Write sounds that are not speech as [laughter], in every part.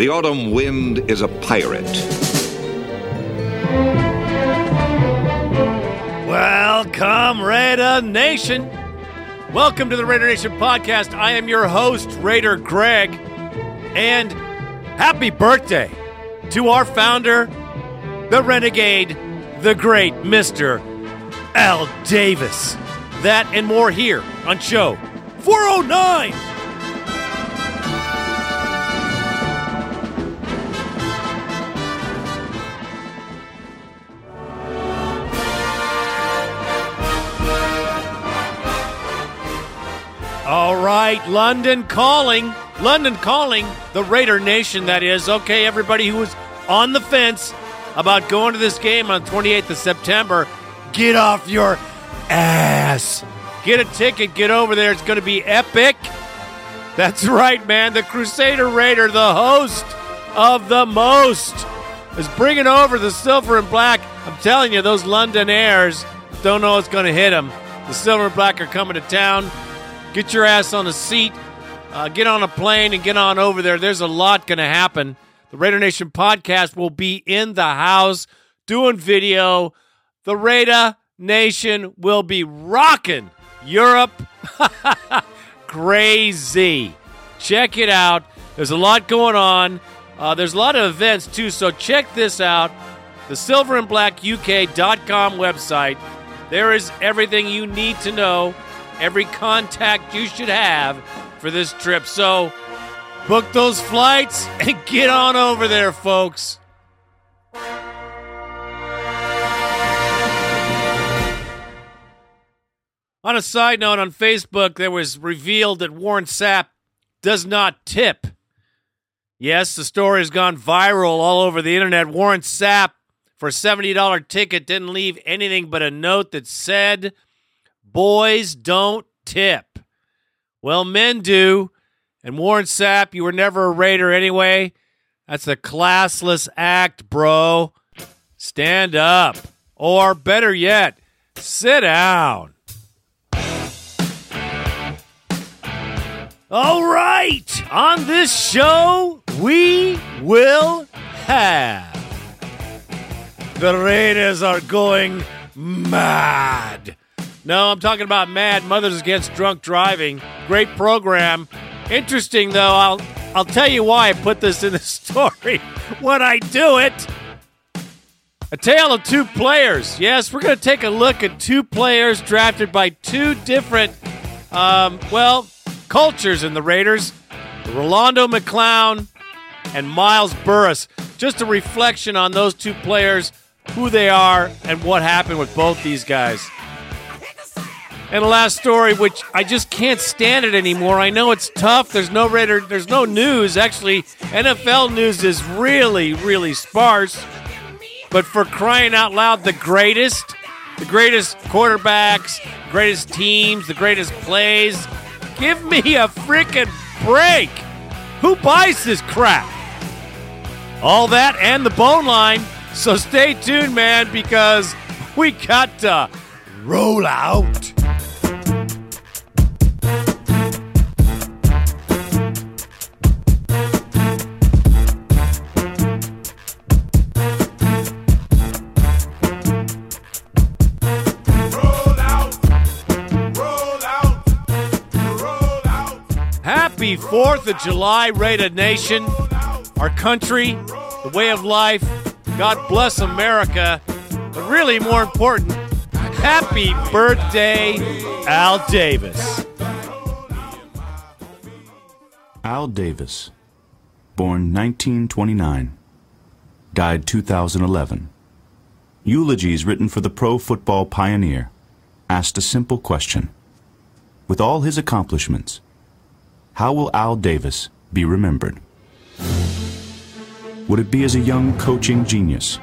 The autumn wind is a pirate. Welcome, Raider Nation. Welcome to the Raider Nation podcast. I am your host, Raider Greg, and happy birthday to our founder, the renegade, the great Mr. Al Davis. That and more here on show 409. Right, London calling. London calling the Raider Nation, that is. Okay, everybody who was on the fence about going to this game on 28th of September, get off your ass. Get a ticket, get over there. It's going to be epic. That's right, man. The Crusader Raider, the host of the most, is bringing over the silver and black. I'm telling you, those London airs don't know what's going to hit them. The silver and black are coming to town. Get your ass on a seat, uh, get on a plane, and get on over there. There's a lot going to happen. The Raider Nation podcast will be in the house doing video. The Raider Nation will be rocking Europe. [laughs] Crazy. Check it out. There's a lot going on. Uh, there's a lot of events too, so check this out. The silverandblackuk.com website. There is everything you need to know, every contact you should have for this trip. So book those flights and [laughs] get on over there, folks. On a side note, on Facebook, there was revealed that Warren Sapp does not tip. Yes, the story has gone viral all over the internet. Warren Sapp, for a $70 ticket, didn't leave anything but a note that said, Boys don't tip. Well, men do. And Warren Sapp, you were never a Raider anyway. That's a classless act, bro. Stand up. Or better yet, sit down. All right. On this show, we will have. The Raiders are going mad. No, I'm talking about Mad Mothers Against Drunk Driving. Great program. Interesting though. I'll I'll tell you why I put this in the [laughs] story when I do it. A tale of two players. Yes, we're going to take a look at two players drafted by two different, um, well, cultures in the Raiders. Rolando McClown and Miles Burris. Just a reflection on those two players, who they are, and what happened with both these guys. And the last story, which I just can't stand it anymore. I know it's tough. There's no Raider, there's no news. Actually, NFL news is really, really sparse. But for crying out loud, the greatest, the greatest quarterbacks, greatest teams, the greatest plays. Give me a freaking break. Who buys this crap? All that and the bone line. So stay tuned, man, because we got to roll out. Happy 4th of July, Raider Nation, our country, the way of life. God bless America. But really, more important, happy birthday, Al Davis. Al Davis, born 1929, died 2011. Eulogies written for the pro football pioneer asked a simple question. With all his accomplishments, how will Al Davis be remembered? Would it be as a young coaching genius?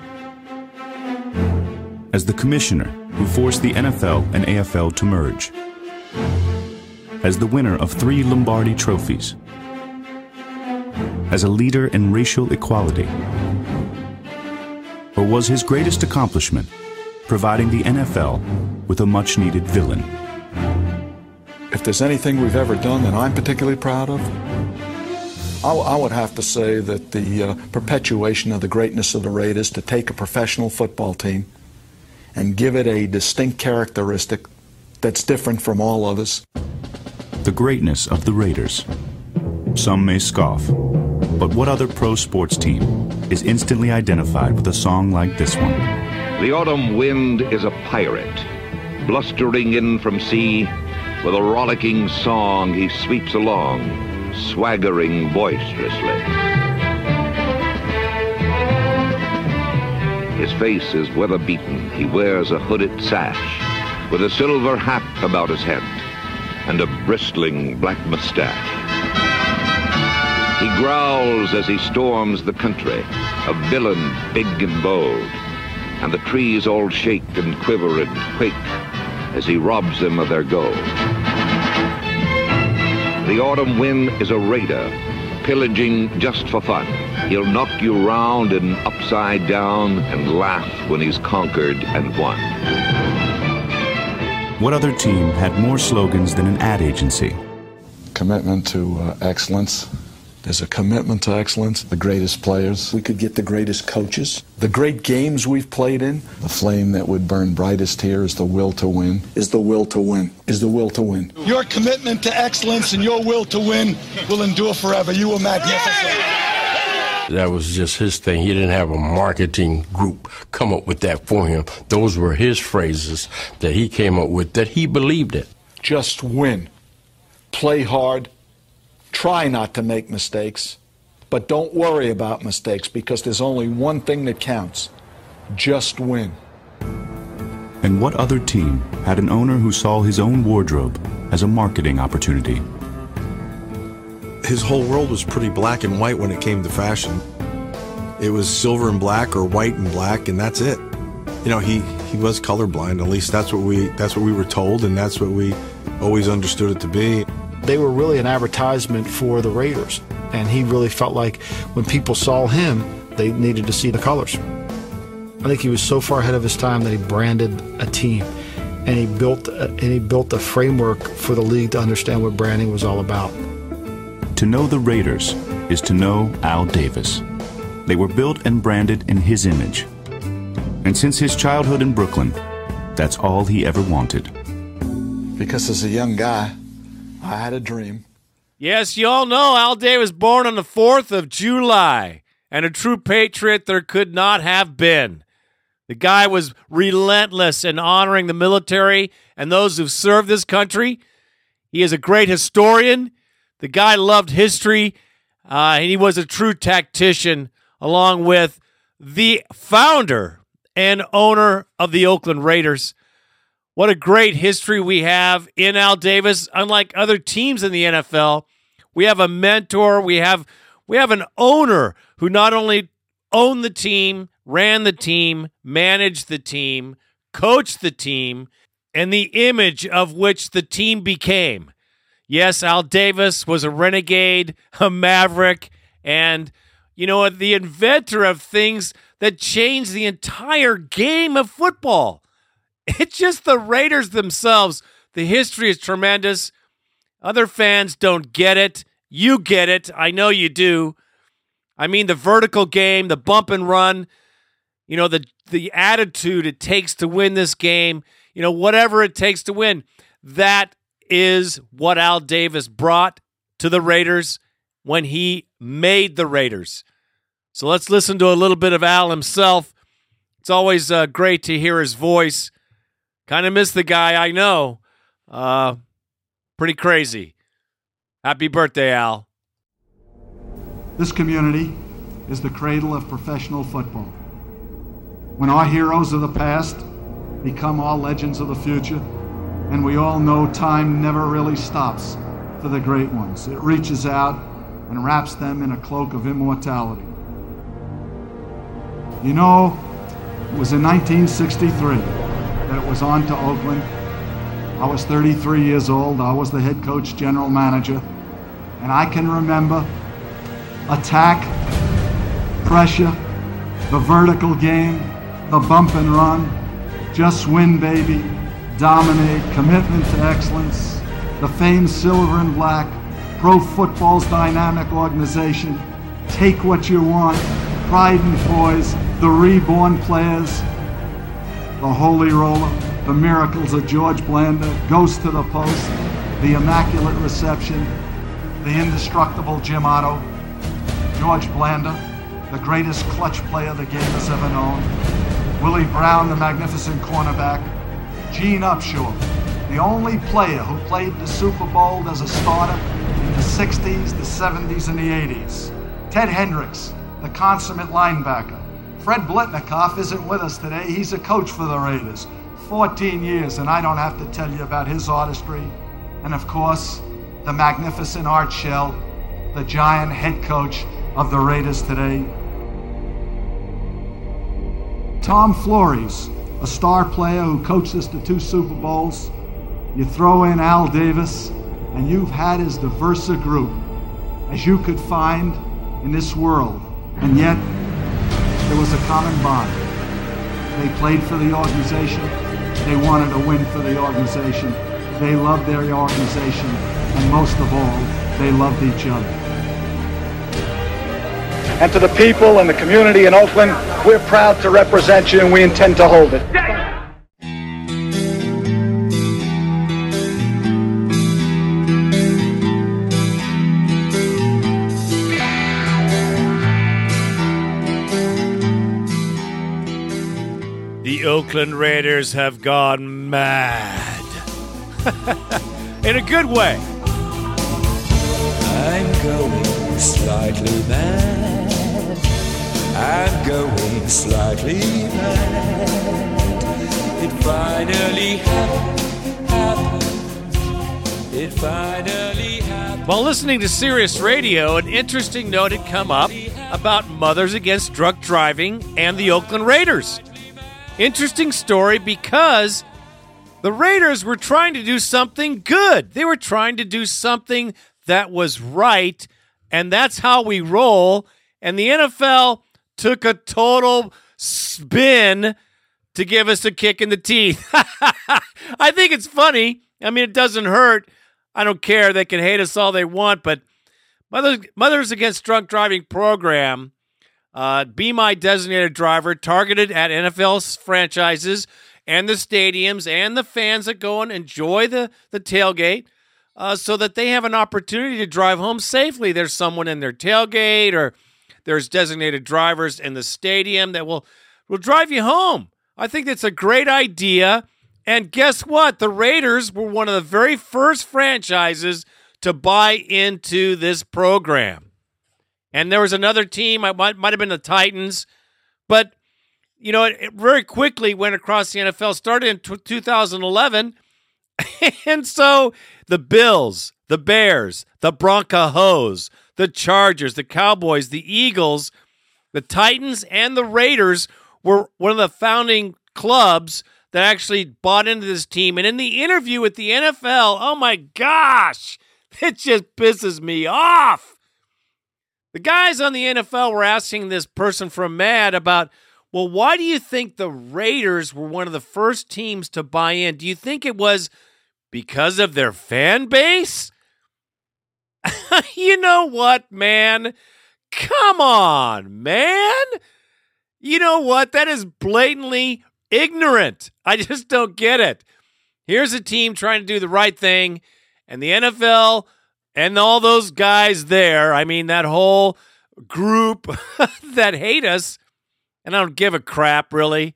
As the commissioner who forced the NFL and AFL to merge? As the winner of three Lombardi trophies? As a leader in racial equality? Or was his greatest accomplishment providing the NFL with a much needed villain? If there's anything we've ever done that I'm particularly proud of, I, would have to say that the uh, perpetuation of the greatness of the Raiders to take a professional football team and give it a distinct characteristic that's different from all others. The greatness of the Raiders. Some may scoff, but what other pro sports team is instantly identified with a song like this one? The autumn wind is a pirate, blustering in from sea. With a rollicking song, he sweeps along, swaggering boisterously. His face is weather beaten. He wears a hooded sash with a silver hat about his head and a bristling black mustache. He growls as he storms the country, a villain big and bold, and the trees all shake and quiver and quake as he robs them of their gold. The autumn wind is a raider, pillaging just for fun. He'll knock you round and upside down and laugh when he's conquered and won. What other team had more slogans than an ad agency? Commitment to uh, excellence. There's a commitment to excellence. The greatest players. We could get the greatest coaches. The great games we've played in. The flame that would burn brightest here is the will to win. Is the will to win. Is the will to win. Your commitment to excellence and your will to win will endure forever. You were magnificent. That was just his thing. He didn't have a marketing group come up with that for him. Those were his phrases that he came up with that he believed it. Just win. Play hard. Try not to make mistakes. But don't worry about mistakes because there's only one thing that counts. Just win. And what other team had an owner who saw his own wardrobe as a marketing opportunity? his whole world was pretty black and white when it came to fashion. It was silver and black or white and black, and that's it. You know, he he was colorblind. At least that's what we that's what we were told, and that's what we always understood it to be. They were really an advertisement for the Raiders, and he really felt like when people saw him, they needed to see the colors. I think he was so far ahead of his time that he branded a team, and he built a, and he built a framework for the league to understand what branding was all about. To know the Raiders is to know Al Davis. They were built and branded in his image. And since his childhood in Brooklyn, that's all he ever wanted. Because as a young guy, I had a dream. Yes, you all know Al Day was born on the 4th of July, and a true patriot there could not have been. The guy was relentless in honoring the military and those who've served this country. He is a great historian. The guy loved history, uh, and he was a true tactician, along with the founder and owner of the Oakland Raiders. What a great history we have in Al Davis. Unlike other teams in the NFL, we have a mentor. We have we have an owner who not only owned the team, ran the team, managed the team, coached the team, and the image of which the team became. Yes, Al Davis was a renegade, a maverick, and you know the inventor of things that changed the entire game of football. [laughs] It's just the Raiders themselves. The history is tremendous. Other fans don't get it. You get it. I know you do. I mean the vertical game, the bump and run, you know, the the attitude it takes to win this game, you know, whatever it takes to win. That is what Al Davis brought to the Raiders when he made the Raiders. So let's listen to a little bit of Al himself. It's always uh, great to hear his voice. Kind of miss the guy, I know. Uh, pretty crazy. Happy birthday, Al. This community is the cradle of professional football. When our heroes of the past become our legends of the future, and we all know time never really stops for the great ones. It reaches out and wraps them in a cloak of immortality. You know, it was in 1963 that was on to Oakland. I was 33 years old. I was the head coach, general manager. And I can remember attack, pressure, the vertical game, the bump and run, just win, baby, dominate, commitment to excellence, the famed silver and black, Pro football's dynamic organization. Take what you want. Pride and Poise, the reborn players, the Holy Roller, the miracles of George Blanda, Ghost to the Post, the Immaculate Reception, the indestructible Jim Otto, George Blanda, the greatest clutch player the game has ever known, Willie Brown, the magnificent cornerback, Gene Upshaw, the only player who played the Super Bowl as a starter in the 60s, the 70s, and the 80s, Ted Hendricks, the consummate linebacker. Fred Biletnikoff isn't with us today. He's a coach for the Raiders. 14 years, and I don't have to tell you about his artistry. And of course, the magnificent Art Shell, the giant head coach of the Raiders today. Tom Flores, a star player who coached us to two Super Bowls. You throw in Al Davis, and you've had as diverse a group as you could find in this world. And yet, there was a common bond. They played for the organization. They wanted a win for the organization. They loved their organization. And most of all, they loved each other. And to the people and the community in Oakland, we're proud to represent you and we intend to hold it. Oakland Raiders have gone mad. [laughs] In a good way. I'm going slightly mad. I'm going slightly mad. It finally happened. happened. It finally happened. While listening to Sirius Radio, an interesting note had come up about Mothers Against Drunk Driving and the Oakland Raiders. Interesting story because the Raiders were trying to do something good. They were trying to do something that was right, and that's how we roll. And the NFL took a total spin to give us a kick in the teeth. [laughs] I think it's funny. I mean, it doesn't hurt. I don't care. They can hate us all they want, but Mothers, Mothers Against Drunk Driving program, uh, Be My Designated Driver, targeted at NFL franchises and the stadiums and the fans that go and enjoy the, the tailgate uh, so that they have an opportunity to drive home safely. There's someone in their tailgate or there's designated drivers in the stadium that will, will drive you home. I think that's a great idea. And guess what? The Raiders were one of the very first franchises to buy into this program. And there was another team, it might, might have been the Titans, but you know, it, it very quickly went across the NFL, started in t- 2011. [laughs] and so the Bills, the Bears, the Broncos, the Chargers, the Cowboys, the Eagles, the Titans, and the Raiders were one of the founding clubs that actually bought into this team. And in the interview with the NFL, oh my gosh, [laughs] it just pisses me off. The guys on the NFL were asking this person from Mad about, well, why do you think the Raiders were one of the first teams to buy in? Do you think it was because of their fan base? [laughs] you know what, man? Come on, man. You know what? That is blatantly ignorant. I just don't get it. Here's a team trying to do the right thing, and the NFL and all those guys there, I mean, that whole group [laughs] that hate us, and I don't give a crap, really.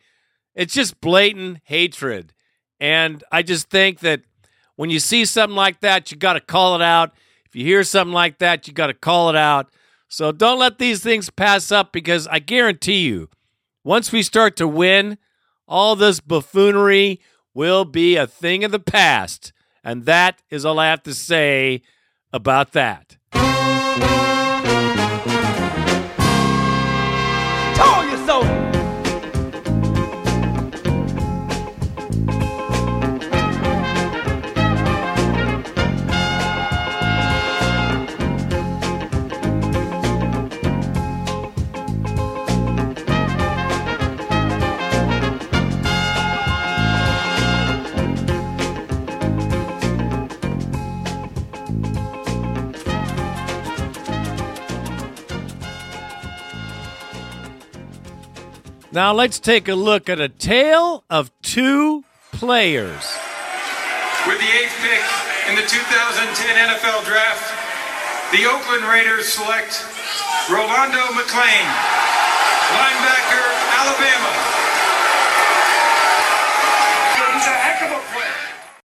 It's just blatant hatred. And I just think that when you see something like that, you got to call it out. If you hear something like that, you got to call it out. So don't let these things pass up because I guarantee you, once we start to win, all this buffoonery will be a thing of the past. And that is all I have to say about that. Now let's take a look at a tale of two players. With the eighth pick in the 2010 NFL Draft, the Oakland Raiders select Rolando McClain, linebacker, Alabama. He's a heck of a player.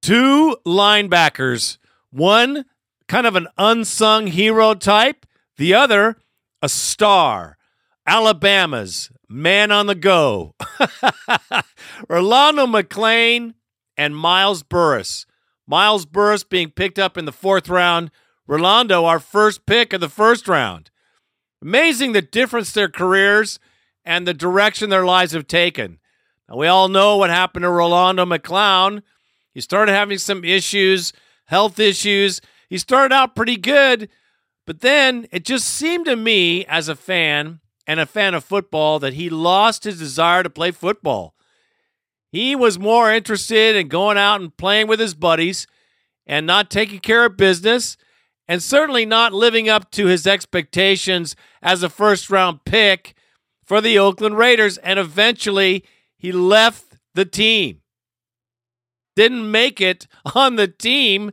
Two linebackers, one kind of an unsung hero type, the other a star. Alabama's man on the go. [laughs] Rolando McClain and Miles Burris. Miles Burris being picked up in the fourth round. Rolando, our first pick of the first round. Amazing the difference their careers and the direction their lives have taken. Now, we all know what happened to Rolando McClown. He started having some issues, health issues. He started out pretty good, but then it just seemed to me as a fan and a fan of football that he lost his desire to play football. He was more interested in going out and playing with his buddies and not taking care of business and certainly not living up to his expectations as a first round pick for the Oakland Raiders. And eventually he left the team. Didn't make it [laughs] on the team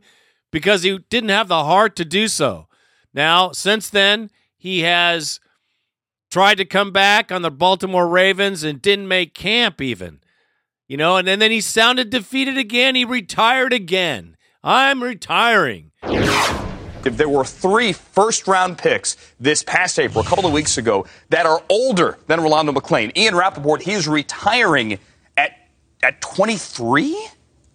because he didn't have the heart to do so. Now, since then, he has tried to come back on the Baltimore Ravens and didn't make camp even. You know, and, and then he sounded defeated again. He retired again. I'm retiring. If there were three first round picks this past April, a couple of weeks ago, that are older than Rolando McClain, Ian Rapoport, he is retiring at at 23?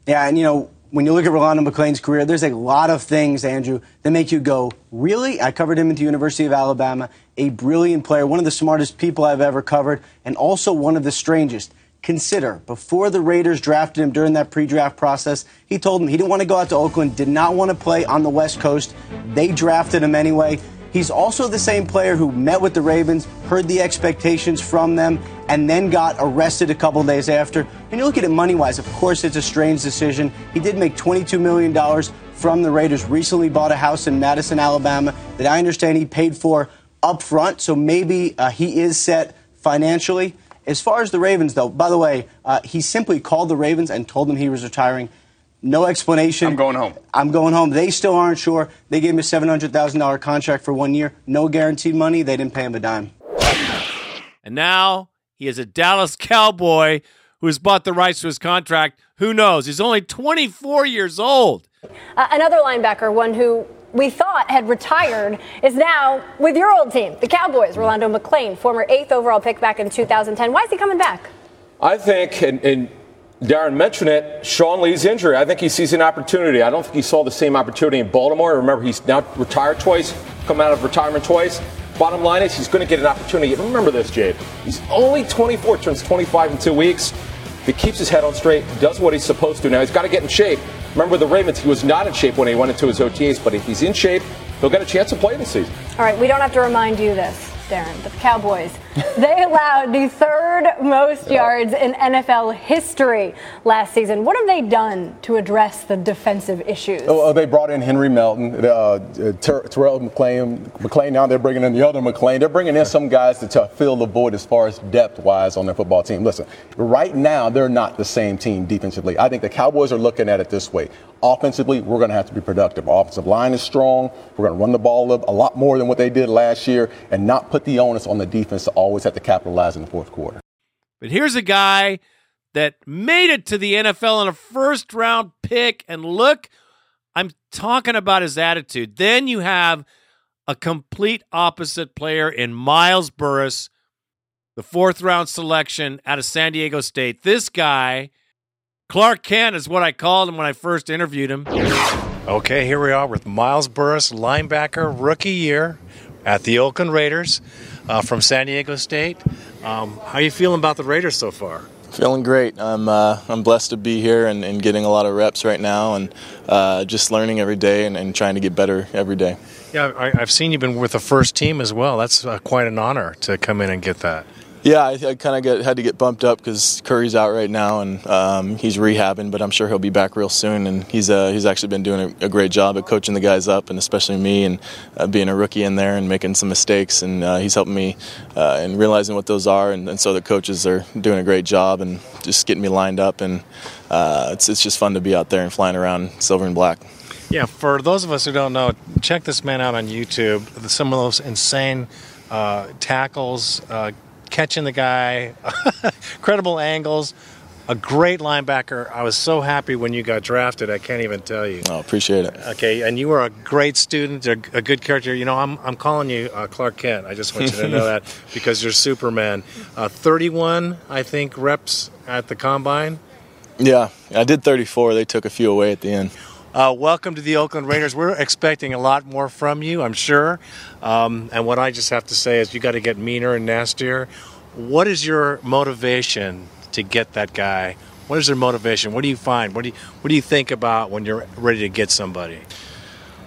Yeah, and you know, when you look at Rolando McClain's career, there's a lot of things, Andrew, that make you go, really? I covered him at the University of Alabama, a brilliant player, one of the smartest people I've ever covered, and also one of the strangest. Consider, before the Raiders drafted him during that pre draft process, he told them he didn't want to go out to Oakland, did not want to play on the West Coast. They drafted him anyway. He's also the same player who met with the Ravens, heard the expectations from them, and then got arrested a couple days after. And you look at it money wise, of course, it's a strange decision. He did make $22 million from the Raiders, recently bought a house in Madison, Alabama, that I understand he paid for up front, so maybe uh, he is set financially. As far as the Ravens, though, by the way, uh, he simply called the Ravens and told them he was retiring. No explanation. I'm going home. I'm going home. They still aren't sure. They gave him a $700,000 contract for one year. No guaranteed money. They didn't pay him a dime. And now he is a Dallas Cowboy who has bought the rights to his contract. Who knows? He's only 24 years old. Uh, another linebacker, one who we thought had retired, is now with your old team, the Cowboys. Rolando McClain, former eighth overall pick back in 2010. Why is he coming back? I think, and, and Darren mentioned it, Sean Lee's injury. I think he sees an opportunity. I don't think he saw the same opportunity in Baltimore. Remember, he's now retired twice, come out of retirement twice. Bottom line is he's going to get an opportunity. Remember this, Jade. He's only 24, turns 25 in two weeks. If he keeps his head on straight, does what he's supposed to. Now, he's got to get in shape. Remember the Ravens, he was not in shape when he went into his OTAs, but if he's in shape, he'll get a chance to play this season. All right, we don't have to remind you this. Darren, but the Cowboys. They allowed the third most yards in NFL history last season. What have they done to address the defensive issues? Oh, they brought in Henry Melton, uh, Ter- Terrell McClain, McClain. Now they're bringing in the other McClain. They're bringing in some guys to, to fill the void as far as depth wise on their football team. Listen, right now they're not the same team defensively. I think the Cowboys are looking at it this way. Offensively, we're going to have to be productive. Our offensive line is strong. We're going to run the ball up a lot more than what they did last year and not put the onus on the defense to always have to capitalize in the fourth quarter. But here's a guy that made it to the NFL in a first round pick. And look, I'm talking about his attitude. Then you have a complete opposite player in Miles Burris, the fourth round selection out of San Diego State. This guy, Clark Kent, is what I called him when I first interviewed him. Okay, here we are with Miles Burris, linebacker, rookie year at the Oakland Raiders uh, from San Diego State. Um, how you feeling about the Raiders so far? Feeling great. I'm uh, I'm blessed to be here and, and, getting a lot of reps right now, and uh, just learning every day and, and, trying to get better every day. Yeah, I, have seen you've been with the first team as well. That's uh, quite an honor to come in and get that. Yeah, I, I kind of had to get bumped up because Curry's out right now and um, he's rehabbing, but I'm sure he'll be back real soon. And he's uh, he's actually been doing a, a, great job at coaching the guys up, and especially me, and uh, being a rookie in there and making some mistakes. And uh, he's helping me uh, in realizing what those are, and, and, so the coaches are doing a great job and just getting me lined up. And uh, it's it's just fun to be out there and flying around silver and black. Yeah, for those of us who don't know, check this man out on YouTube. Some of those insane uh, tackles catching the guy, [laughs] credible angles, a great linebacker. I was so happy when you got drafted. I can't even tell you. Oh, appreciate it. Okay, and you were a great student, a, a good character. You know, I'm, I'm calling you uh, Clark Kent. I just want you to know [laughs] that because you're Superman. Uh, 31, I think, reps at the combine. Yeah, I did 34. They took a few away at the end. Uh, welcome to the Oakland Raiders. We're expecting a lot more from you, I'm sure. Um, and what I just have to say is you got to get meaner and nastier. What is your motivation to get that guy? What is their motivation? What do you find? What do you What do you think about when you're ready to get somebody?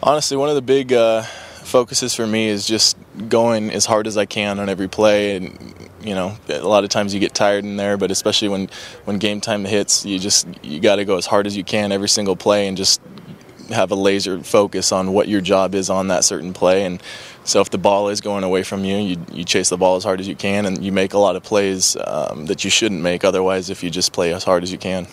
Honestly, one of the big uh, focuses for me is just going as hard as I can on every play, and you know, a lot of times you get tired in there, but especially when when game time hits, you just you got to go as hard as you can every single play and just have a laser focus on what your job is on that certain play. And so if the ball is going away from you, you, you chase the ball as hard as you can, and you make a lot of plays um, that you shouldn't make otherwise if you just play as hard as you can.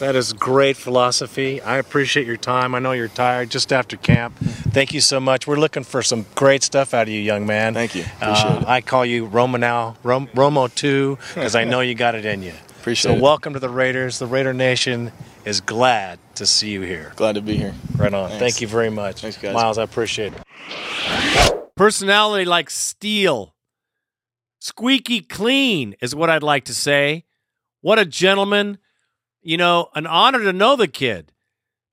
That is great philosophy. I appreciate your time. I know you're tired just after camp. Thank you so much. We're looking for some great stuff out of you, young man. Thank you. Appreciate uh, it. I call you Roma now, Rom- Romo 2, because I know you got it in you. Appreciate so it. welcome to the Raiders. The Raider Nation is glad to see you here. Glad to be here. Right on. Thanks. Thank you very much. Thanks, guys. Miles, I appreciate it. Personality like steel. Squeaky clean is what I'd like to say. What a gentleman. You know, an honor to know the kid.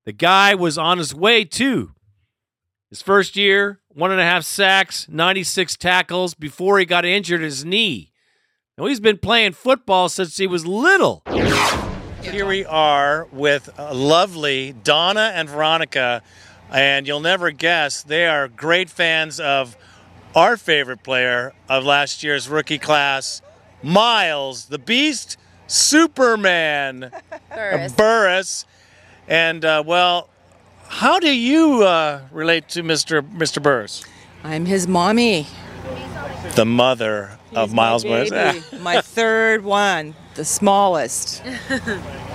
The guy was on his way too. His first year, one and a half sacks, 96 tackles before he got injured his knee. Now, he's been playing football since he was little. Here we are with lovely Donna and Veronica, and you'll never guess they are great fans of our favorite player of last year's rookie class, Miles, the Beast, Superman, Burris. Burris. And uh, well, how do you uh, relate to Mr. Mr. Burris? I'm his mommy. The mother of Miles my Burris. [laughs] my third one, the smallest.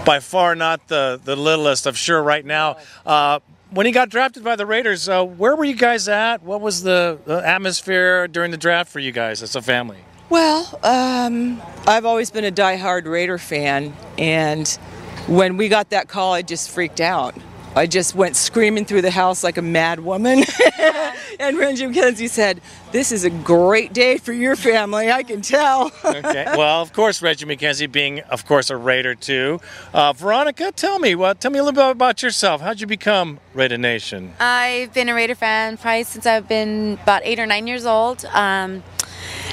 By far not the, the littlest, I'm sure, right now. Uh, when he got drafted by the Raiders, uh, where were you guys at? What was the, the, atmosphere during the draft for you guys as a family? Well, um, I've always been a die-hard Raider fan, and when we got that call, I just freaked out. I just went screaming through the house like a mad woman. [laughs] and Reggie McKenzie said, This is a great day for your family, I can tell. okay. [laughs] Well, of course, Reggie McKenzie being, of course, a Raider too. Uh, Veronica, tell me, well, tell me a little bit about yourself. How'd you become Raider Nation? I've been a Raider fan probably since I've been about eight or nine years old. Um,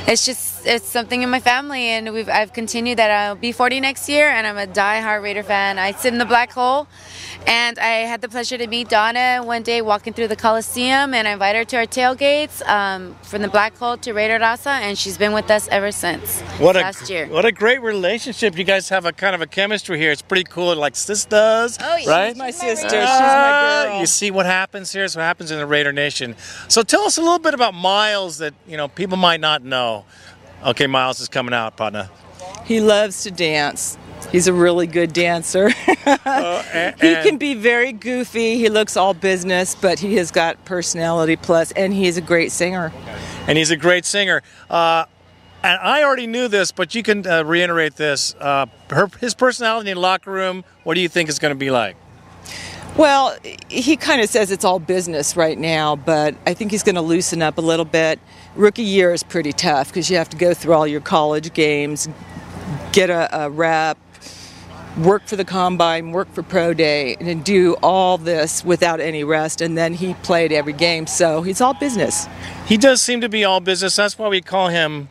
it's just it's something in my family, and we've I've continued that. I'll be 40 next year, and I'm a die-hard Raider fan. I sit in the black hole, and I had the pleasure to meet Donna one day walking through the Coliseum, and I invited her to our tailgates um, from the black hole to Raider Raza, and she's been with us ever since what last a, year. What a great relationship! You guys have a kind of a chemistry here. It's pretty cool, like sisters, oh, yeah. right? She's my sister. Ah, She's my girl. You see what happens here is what happens in the Raider Nation. So tell us a little bit about Miles that you know people might not know. Okay, Miles is coming out, partner. He loves to dance. He's a really good dancer. [laughs] Uh, and, he can be very goofy. He looks all business, but he has got personality plus, and he's a great singer. And he's a great singer. Uh, and I already knew this, but you can uh, reiterate this. Uh, her, his personality in the locker room, what do you think is going to be like? Well, he kind of says it's all business right now, but I think he's going to loosen up a little bit. Rookie year is pretty tough because you have to go through all your college games, get a, a rep, work for the combine, work for pro day, and do all this without any rest. And then he played every game, so he's all business. He does seem to be all business. That's why we call him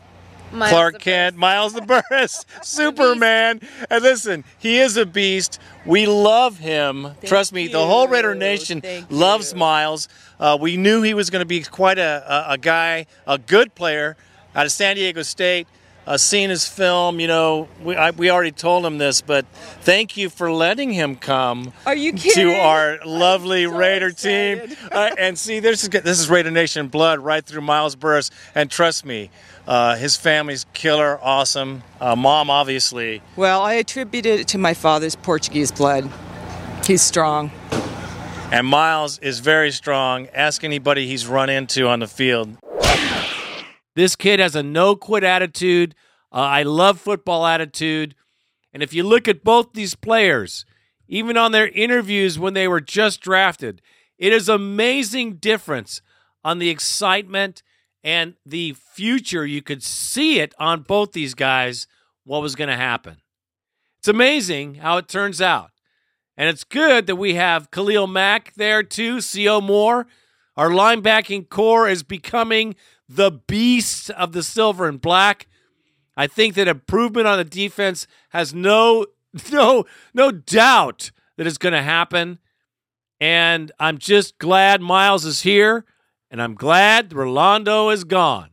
Miles Clark Kent, Miles the [laughs] Burris, Superman. And listen, he is a beast. We love him. Trust me, the whole Raider Nation loves Miles. Uh, we knew he was going to be quite a, a, a guy, a good player out of San Diego State. uh, seen his film. You know, we I, we already told him this, but thank you for letting him come. Are you to our lovely Raider team? Uh, and see, this is this is Raider Nation blood right through Miles Burris. And trust me, uh, his family's killer, awesome. Uh, mom, obviously. Well, I attribute it to my father's Portuguese blood. He's strong. And Miles is very strong. Ask anybody he's run into on the field. This kid has a no quit attitude. Uh, I love football attitude. And if you look at both these players, even on their interviews when they were just drafted, it is amazing difference on the excitement and the future. You could see it on both these guys what was going to happen. It's amazing how it turns out. And it's good that we have Khalil Mack there too, Sio Moore. Our linebacking corps is becoming the beast of the silver and black. I think that improvement on the defense has no [laughs] no no doubt that it's going to happen. And I'm just glad Miles is here and I'm glad Rolando is gone.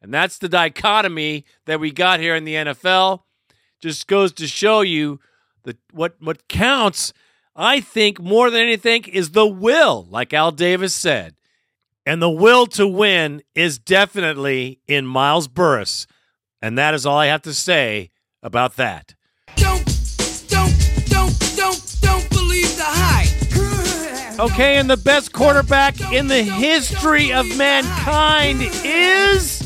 And that's the dichotomy that we got here in the NFL. Just goes to show you that what what counts, I think, more than anything, is the will, like Al Davis said. And the will to win is definitely in Miles Burris. And that is all I have to say about that. Don't, Okay, and the best quarterback in the history of mankind is.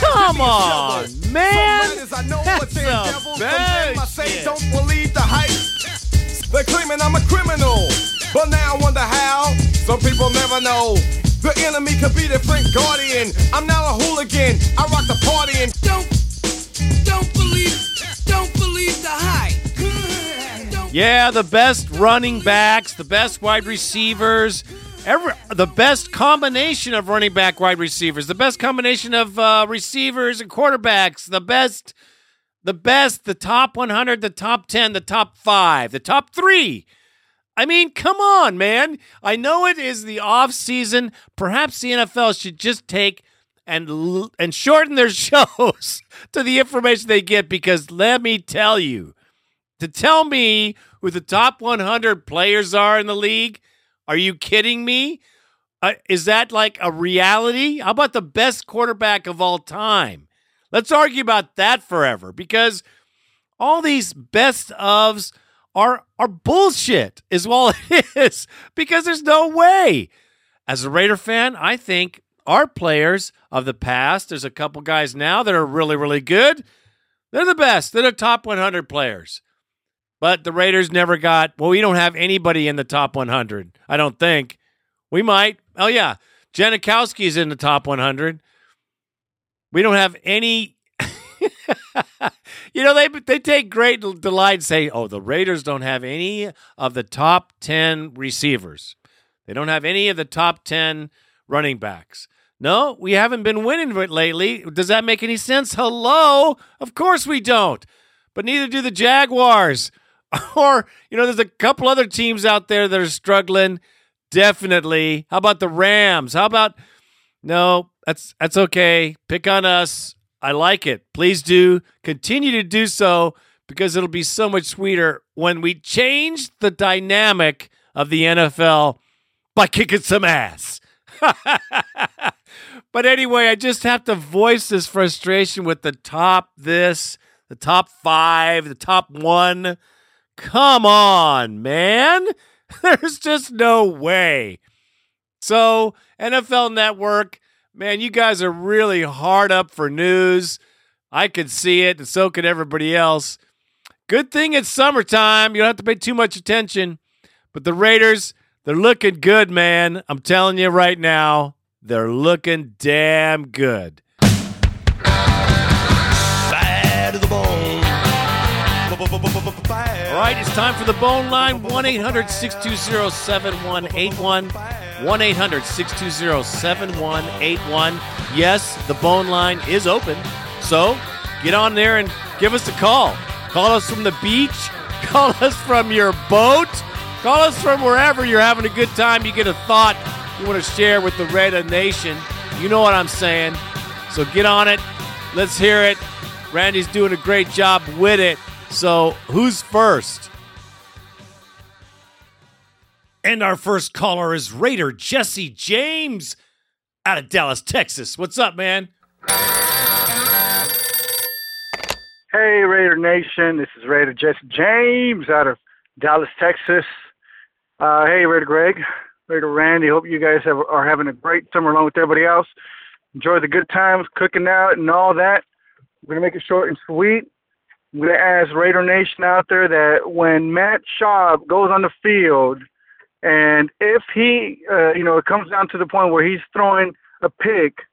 Come on, man! That's a bad say don't believe the hype. They're claiming I'm a criminal, but now I wonder how. Some people never know. The enemy could be the Frank Guardian. I'm not a hooligan. I rock the party and don't, don't believe, don't believe the hype. Yeah, the best running backs, the best wide receivers, every, the best combination of running back wide receivers, the best combination of uh, receivers and quarterbacks, the best, the best, the top 100, the top 10, the top five, the top three. I mean, come on, man. I know it is the off season. Perhaps the NFL should just take and l- and shorten their [laughs] shows to the information they get because let me tell you, to tell me who the top 100 players are in the league, are you kidding me? Uh, is that like a reality? How about the best quarterback of all time? Let's argue about that forever because all these best ofs are are bullshit is all [laughs] it is because there's no way. As a Raider fan, I think our players of the past, there's a couple guys now that are really really good. They're the best. They're the top 100 players. But the Raiders never got, well, we don't have anybody in the top 100. I don't think. We might. Oh, yeah. Janikowski's in the top 100. We don't have any. [laughs] you know, they, they take great delight in saying, oh, the Raiders don't have any of the top 10 receivers. They don't have any of the top 10 running backs. No, we haven't been winning lately. Does that make any sense? Hello? Of course we don't. But neither do the Jaguars. [laughs] or, you know, there's a couple other teams out there that are struggling. Definitely. How about the Rams? How about No, that's that's okay. Pick on us. I like it. Please do continue to do so because it'll be so much sweeter when we change the dynamic of the NFL by kicking some ass. [laughs] but anyway, I just have to voice this frustration with the top this, the top five, the top one. Come on, man. [laughs] There's just no way. So, NFL Network, man, you guys are really hard up for news. I could see it, and so could everybody else. Good thing it's summertime. You don't have to pay too much attention. But the Raiders, they're looking good, man. I'm telling you right now, they're looking damn good. Bad to the bone. All right, it's time for the bone line 1 800 620 7181. 1 800 620 7181. Yes, the bone line is open. So get on there and give us a call. Call us from the beach. [laughs] Call us from your boat. Call us from wherever you're having a good time. You get a thought you want to share with the Raider Nation. You know what I'm saying. So get on it. Let's hear it. Randy's doing a great job with it. So, who's first? And our first caller is Raider Jesse James out of Dallas, Texas. What's up, man? Hey, Raider Nation. This is Raider Jesse James out of Dallas, Texas. Uh, hey, Raider Greg, Raider Randy. Hope you guys have, are having a great summer along with everybody else. Enjoy the good times, cooking out, and all that. We're going to make it short and sweet. I'm going to ask Raider Nation out there that when Matt Schaub goes on the field, and if he, uh, you know, it comes down to the point where he's throwing a pick –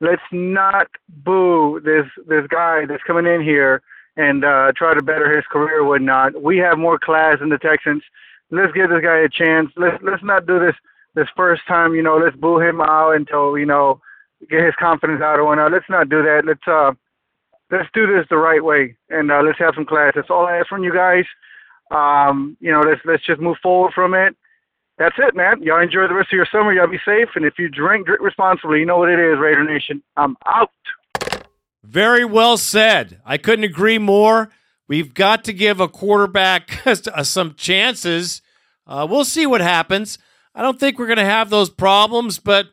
let's not boo this this guy that's coming in here and uh, try to better his career or whatnot. We have more class in the Texans. Let's give this guy a chance. Let's let's not do this this first time. You know, let's boo him out until you know get his confidence out or whatnot. Let's not do that. Let's uh let's do this the right way and uh, let's have some class. That's all I ask from you guys. Um, you know, let's let's just move forward from it that's it, man. Y'all enjoy the rest of your summer. Y'all be safe. And if you drink, drink responsibly. You know what it is, Raider Nation. I'm out. Very well said. I couldn't agree more. We've got to give a quarterback [laughs] some chances. Uh, we'll see what happens. I don't think we're going to have those problems, but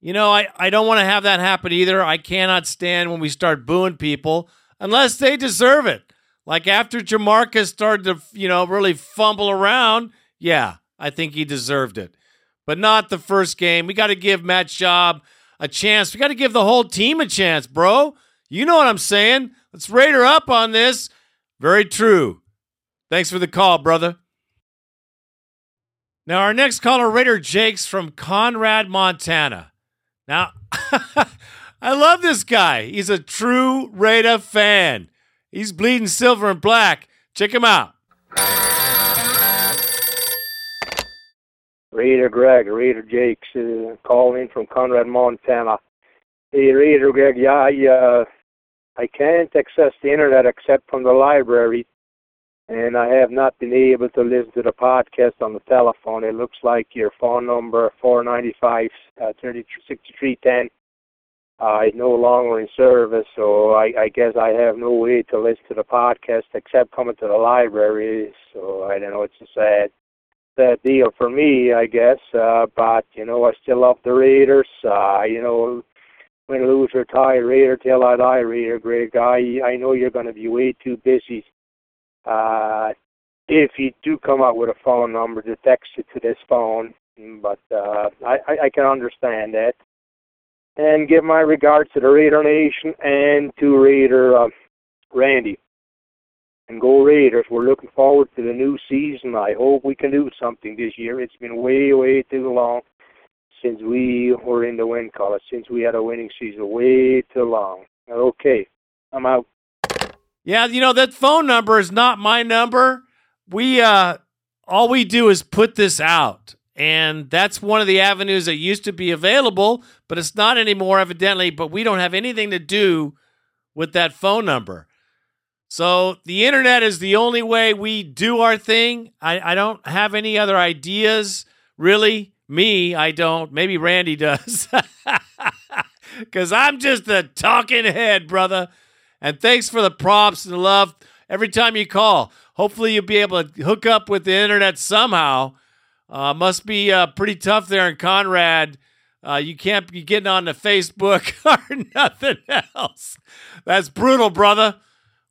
you know, I, I don't want to have that happen either. I cannot stand when we start booing people unless they deserve it. Like after Jamarcus started to, you know, really fumble around, yeah, I think he deserved it. But not the first game. We got to give Matt Schaub a chance. We got to give the whole team a chance, bro. You know what I'm saying? Let's rate her up on this. Very true. Thanks for the call, brother. Now, our next caller, Raider Jakes from Conrad, Montana. Now, [laughs] I love this guy. He's a true Raider fan. He's bleeding silver and black. Check him out. Raider Greg, Raider Jakes, uh, calling from Conrad, Montana. Hey, Raider Greg, yeah, I, uh, I can't access the internet except from the library, and I have not been able to listen to the podcast on the telephone. It looks like your phone number, 495 uh, 336310, uh, is no longer in service, so I, I guess I have no way to listen to the podcast except coming to the library, so I don't know, it's a sad sad deal for me, I guess. Uh, but you know, I still love the Raiders. Uh, you know, win, lose or tie, Raider till I die, Raider. Great guy. I know you're going to be way too busy. Uh, if you do come up with a phone number to text you to this phone, but uh, I, I, can understand that. And give my regards to the Raider Nation and to Raider uh, Randy and go Raiders. We're looking forward to the new season. I hope we can do something this year. It's been way, way too long since we were in the win column, since we had a winning season. Way too long. Okay, I'm out. Yeah, you know that phone number is not my number. We uh all we do is put this out. And that's one of the avenues that used to be available, but it's not anymore, evidently. But we don't have anything to do with that phone number. So the internet is the only way we do our thing. I, I don't have any other ideas, really. Me, I don't. Maybe Randy does. [laughs] Because I'm just a talking head, brother. And thanks for the props and the love every time you call. Hopefully, you'll be able to hook up with the internet somehow. Uh, must be uh, pretty tough there in Conrad. Uh, you can't be getting on the Facebook [laughs] or nothing else. That's brutal, brother.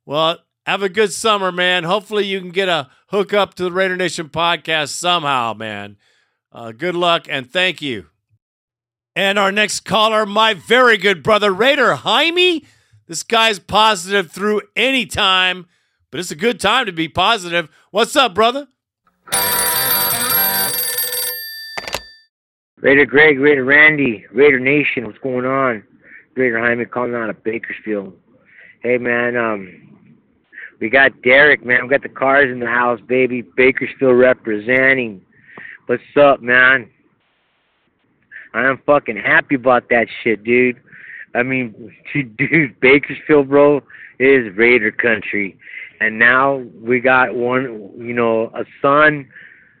Well, have a good summer, man. Hopefully, you can get a hook up to the Raider Nation podcast somehow, man. Uh, good luck and thank you. And our next caller, my very good brother, Raider Jaime. This guy's positive through any time, but it's a good time to be positive. What's up, brother? Raider Greg, Raider Randy, Raider Nation, what's going on? Raider Jaime calling out of Bakersfield. Hey, man, um, we got Derek, man. We got the Carrs in the house, baby. Bakersfield representing. What's up, man? I am fucking happy about that shit, dude. I mean, [laughs] dude, Bakersfield, bro, is Raider country. And now we got one, you know, a son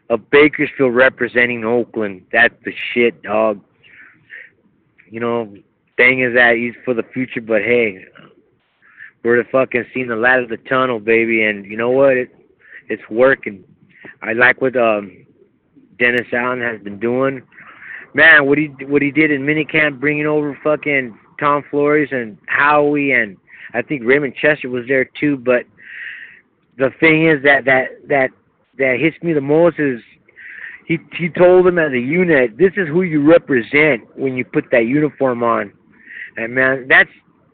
of Bakersfield representing Oakland. That's the shit, dog. You know, thing is that he's for the future, but hey, we're the fucking seeing the light of the tunnel, baby. And you know what? It it's working. I like what um Dennis Allen has been doing. Man, what he what he did in minicamp, bringing over fucking Tom Flores and Howie, and I think Raymond Chester was there too. But the thing is that that that that hits me the most is he he told them as a unit, this is who you represent when you put that uniform on. And man, that's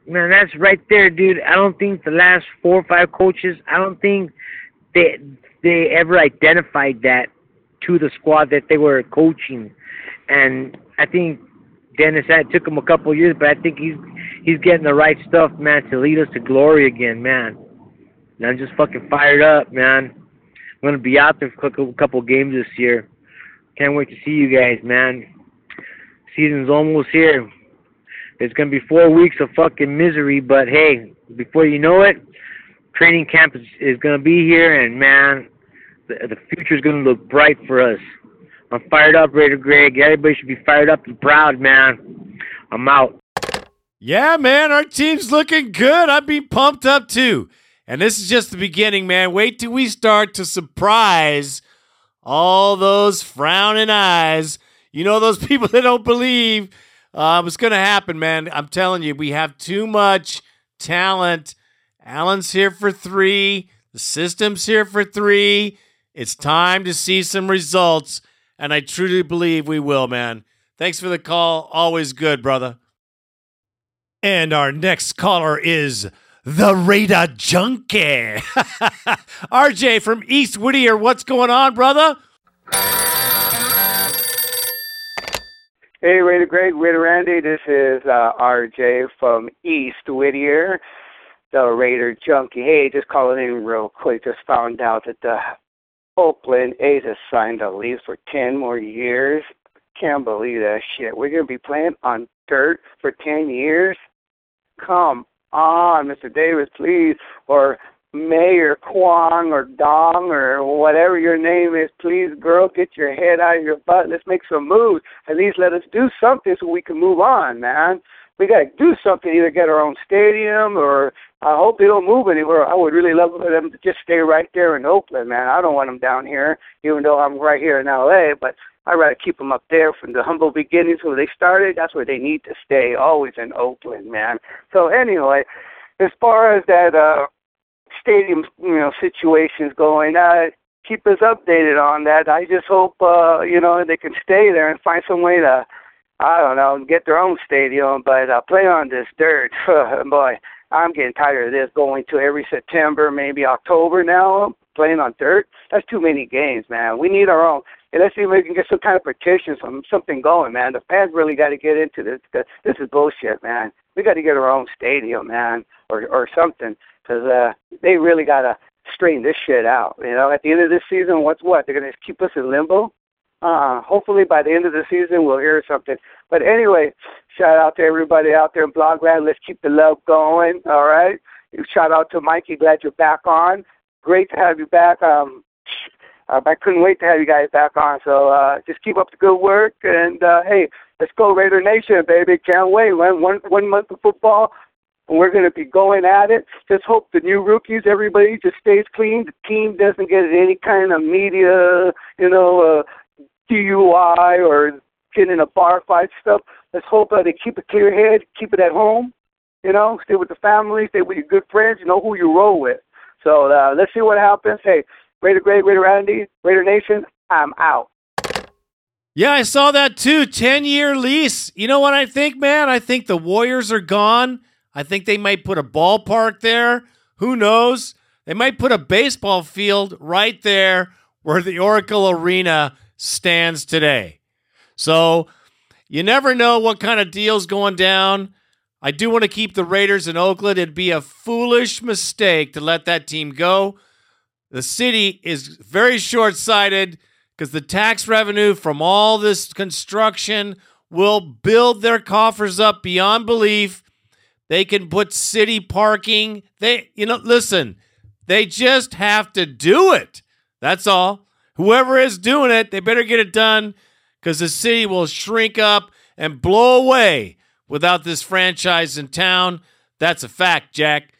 man, that's right there, dude. I don't think the last four or five coaches, I don't think they they ever identified that to the squad that they were coaching. And I think Dennis that took him a couple years, but I think he's he's getting the right stuff, man, to lead us to glory again, man. And I'm just fucking fired up, man. I'm gonna be out there for a couple games this year. Can't wait to see you guys, man. Season's almost here. It's gonna be four weeks of fucking misery, but hey, before you know it, training camp is, is gonna be here, and man, the, the future's gonna look bright for us. I'm fired up, Raider Greg. Everybody should be fired up and proud, man. I'm out. Yeah, man, our team's looking good. I've been pumped up too. And this is just the beginning, man. Wait till we start to surprise all those frowning eyes. You know, those [laughs] people that don't believe uh, it's going to happen, man. I'm telling you, we have too much talent. Allen's here for three, the system's here for three. It's time to see some results, and I truly believe we will, man. Thanks for the call. Always good, brother. And our next caller is the Raider Junkie. [laughs] RJ from East Whittier, what's going on, brother? Hey, Raider Greg, Raider Randy. This is uh, RJ from East Whittier, the Raider Junkie. Hey, just calling in real quick. Just found out that the Oakland A's has signed a lease for 10 more years. Can't believe that shit. We're going to be playing on dirt for 10 years? Come on, Mr. Davis, please. Or Mayor Kwong or Dong or whatever your name is, please, girl, get your head out of your butt. Let's make some moves. At least let us do something so we can move on, man. We got to do something, either get our own stadium or I hope they don't move anywhere. I would really love for them to just stay right there in Oakland, man. I don't want them down here, even though I'm right here in LA, but I'd rather keep them up there from the humble beginnings where they started. That's where they need to stay, always in Oakland, man. So anyway, as far as that uh stadium, you know, situations going, uh keep us updated on that. I just hope uh, you know, they can stay there and find some way to I don't know, get their own stadium, but uh play on this dirt. [laughs] Boy, I'm getting tired of this going to every September, maybe October now, playing on dirt. That's too many games, man. We need our own. And let's see if we can get some kind of petition, some something going, man. The fans really got to get into this. Cause this is bullshit, man. We got to get our own stadium, man, or or something, because uh, they really got to straighten this shit out. You know, at the end of this season, what's what? They're gonna keep us in limbo. Uh, hopefully by the end of the season we'll hear something. But anyway, shout out to everybody out there in Blogland. Let's keep the love going. All right. Shout out to Mikey. Glad you're back on. Great to have you back. Um, [sniffs] uh, I couldn't wait to have you guys back on. So uh, just keep up the good work. And uh, hey, let's go Raider Nation, baby. Can't wait. One one one month of football. And we're going to be going at it. Just hope the new rookies, everybody just stays clean. The team doesn't get any kind of media, you know, uh, DUI or get in a bar fight stuff. Let's hope that they keep a clear head, keep it at home, you know, stay with the family, stay with your good friends, you know who you roll with. So uh, let's see what happens. Hey, Raider Greg, Raider Randy, Raider Nation, I'm out. Yeah, I saw that too. 10 year lease. You know what I think, man? I think the Warriors are gone. I think they might put a ballpark there. Who knows? They might put a baseball field right there where the Oracle Arena stands today. So you never know what kind of deal's going down. I do want to keep the Raiders in Oakland. It'd be a foolish mistake to let that team go. The city is very short sighted because the tax revenue from all this construction will build their coffers up beyond belief. They can put city parking. They, you know, listen, they just have to do it. That's all. Whoever is doing it, they better get it done because the city will shrink up and blow away without this franchise in town. That's a fact, Jack.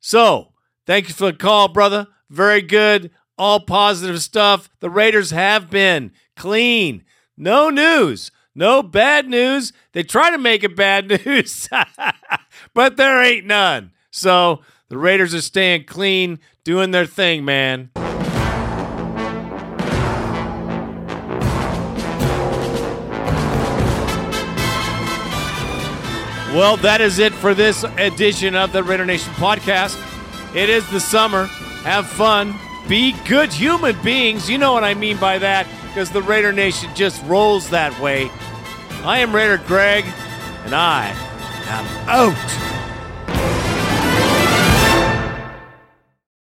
So, thank you for the call, brother. Very good. All positive stuff. The Raiders have been clean. No news. No bad news. They try to make it bad [laughs] news, but there ain't none. So, the Raiders are staying clean, doing their thing, man. Well, that is it for this edition of the Raider Nation podcast. It is the summer. Have fun. Be good human beings. You know what I mean by that because the Raider Nation just rolls that way. I am Raider Greg, and I am out.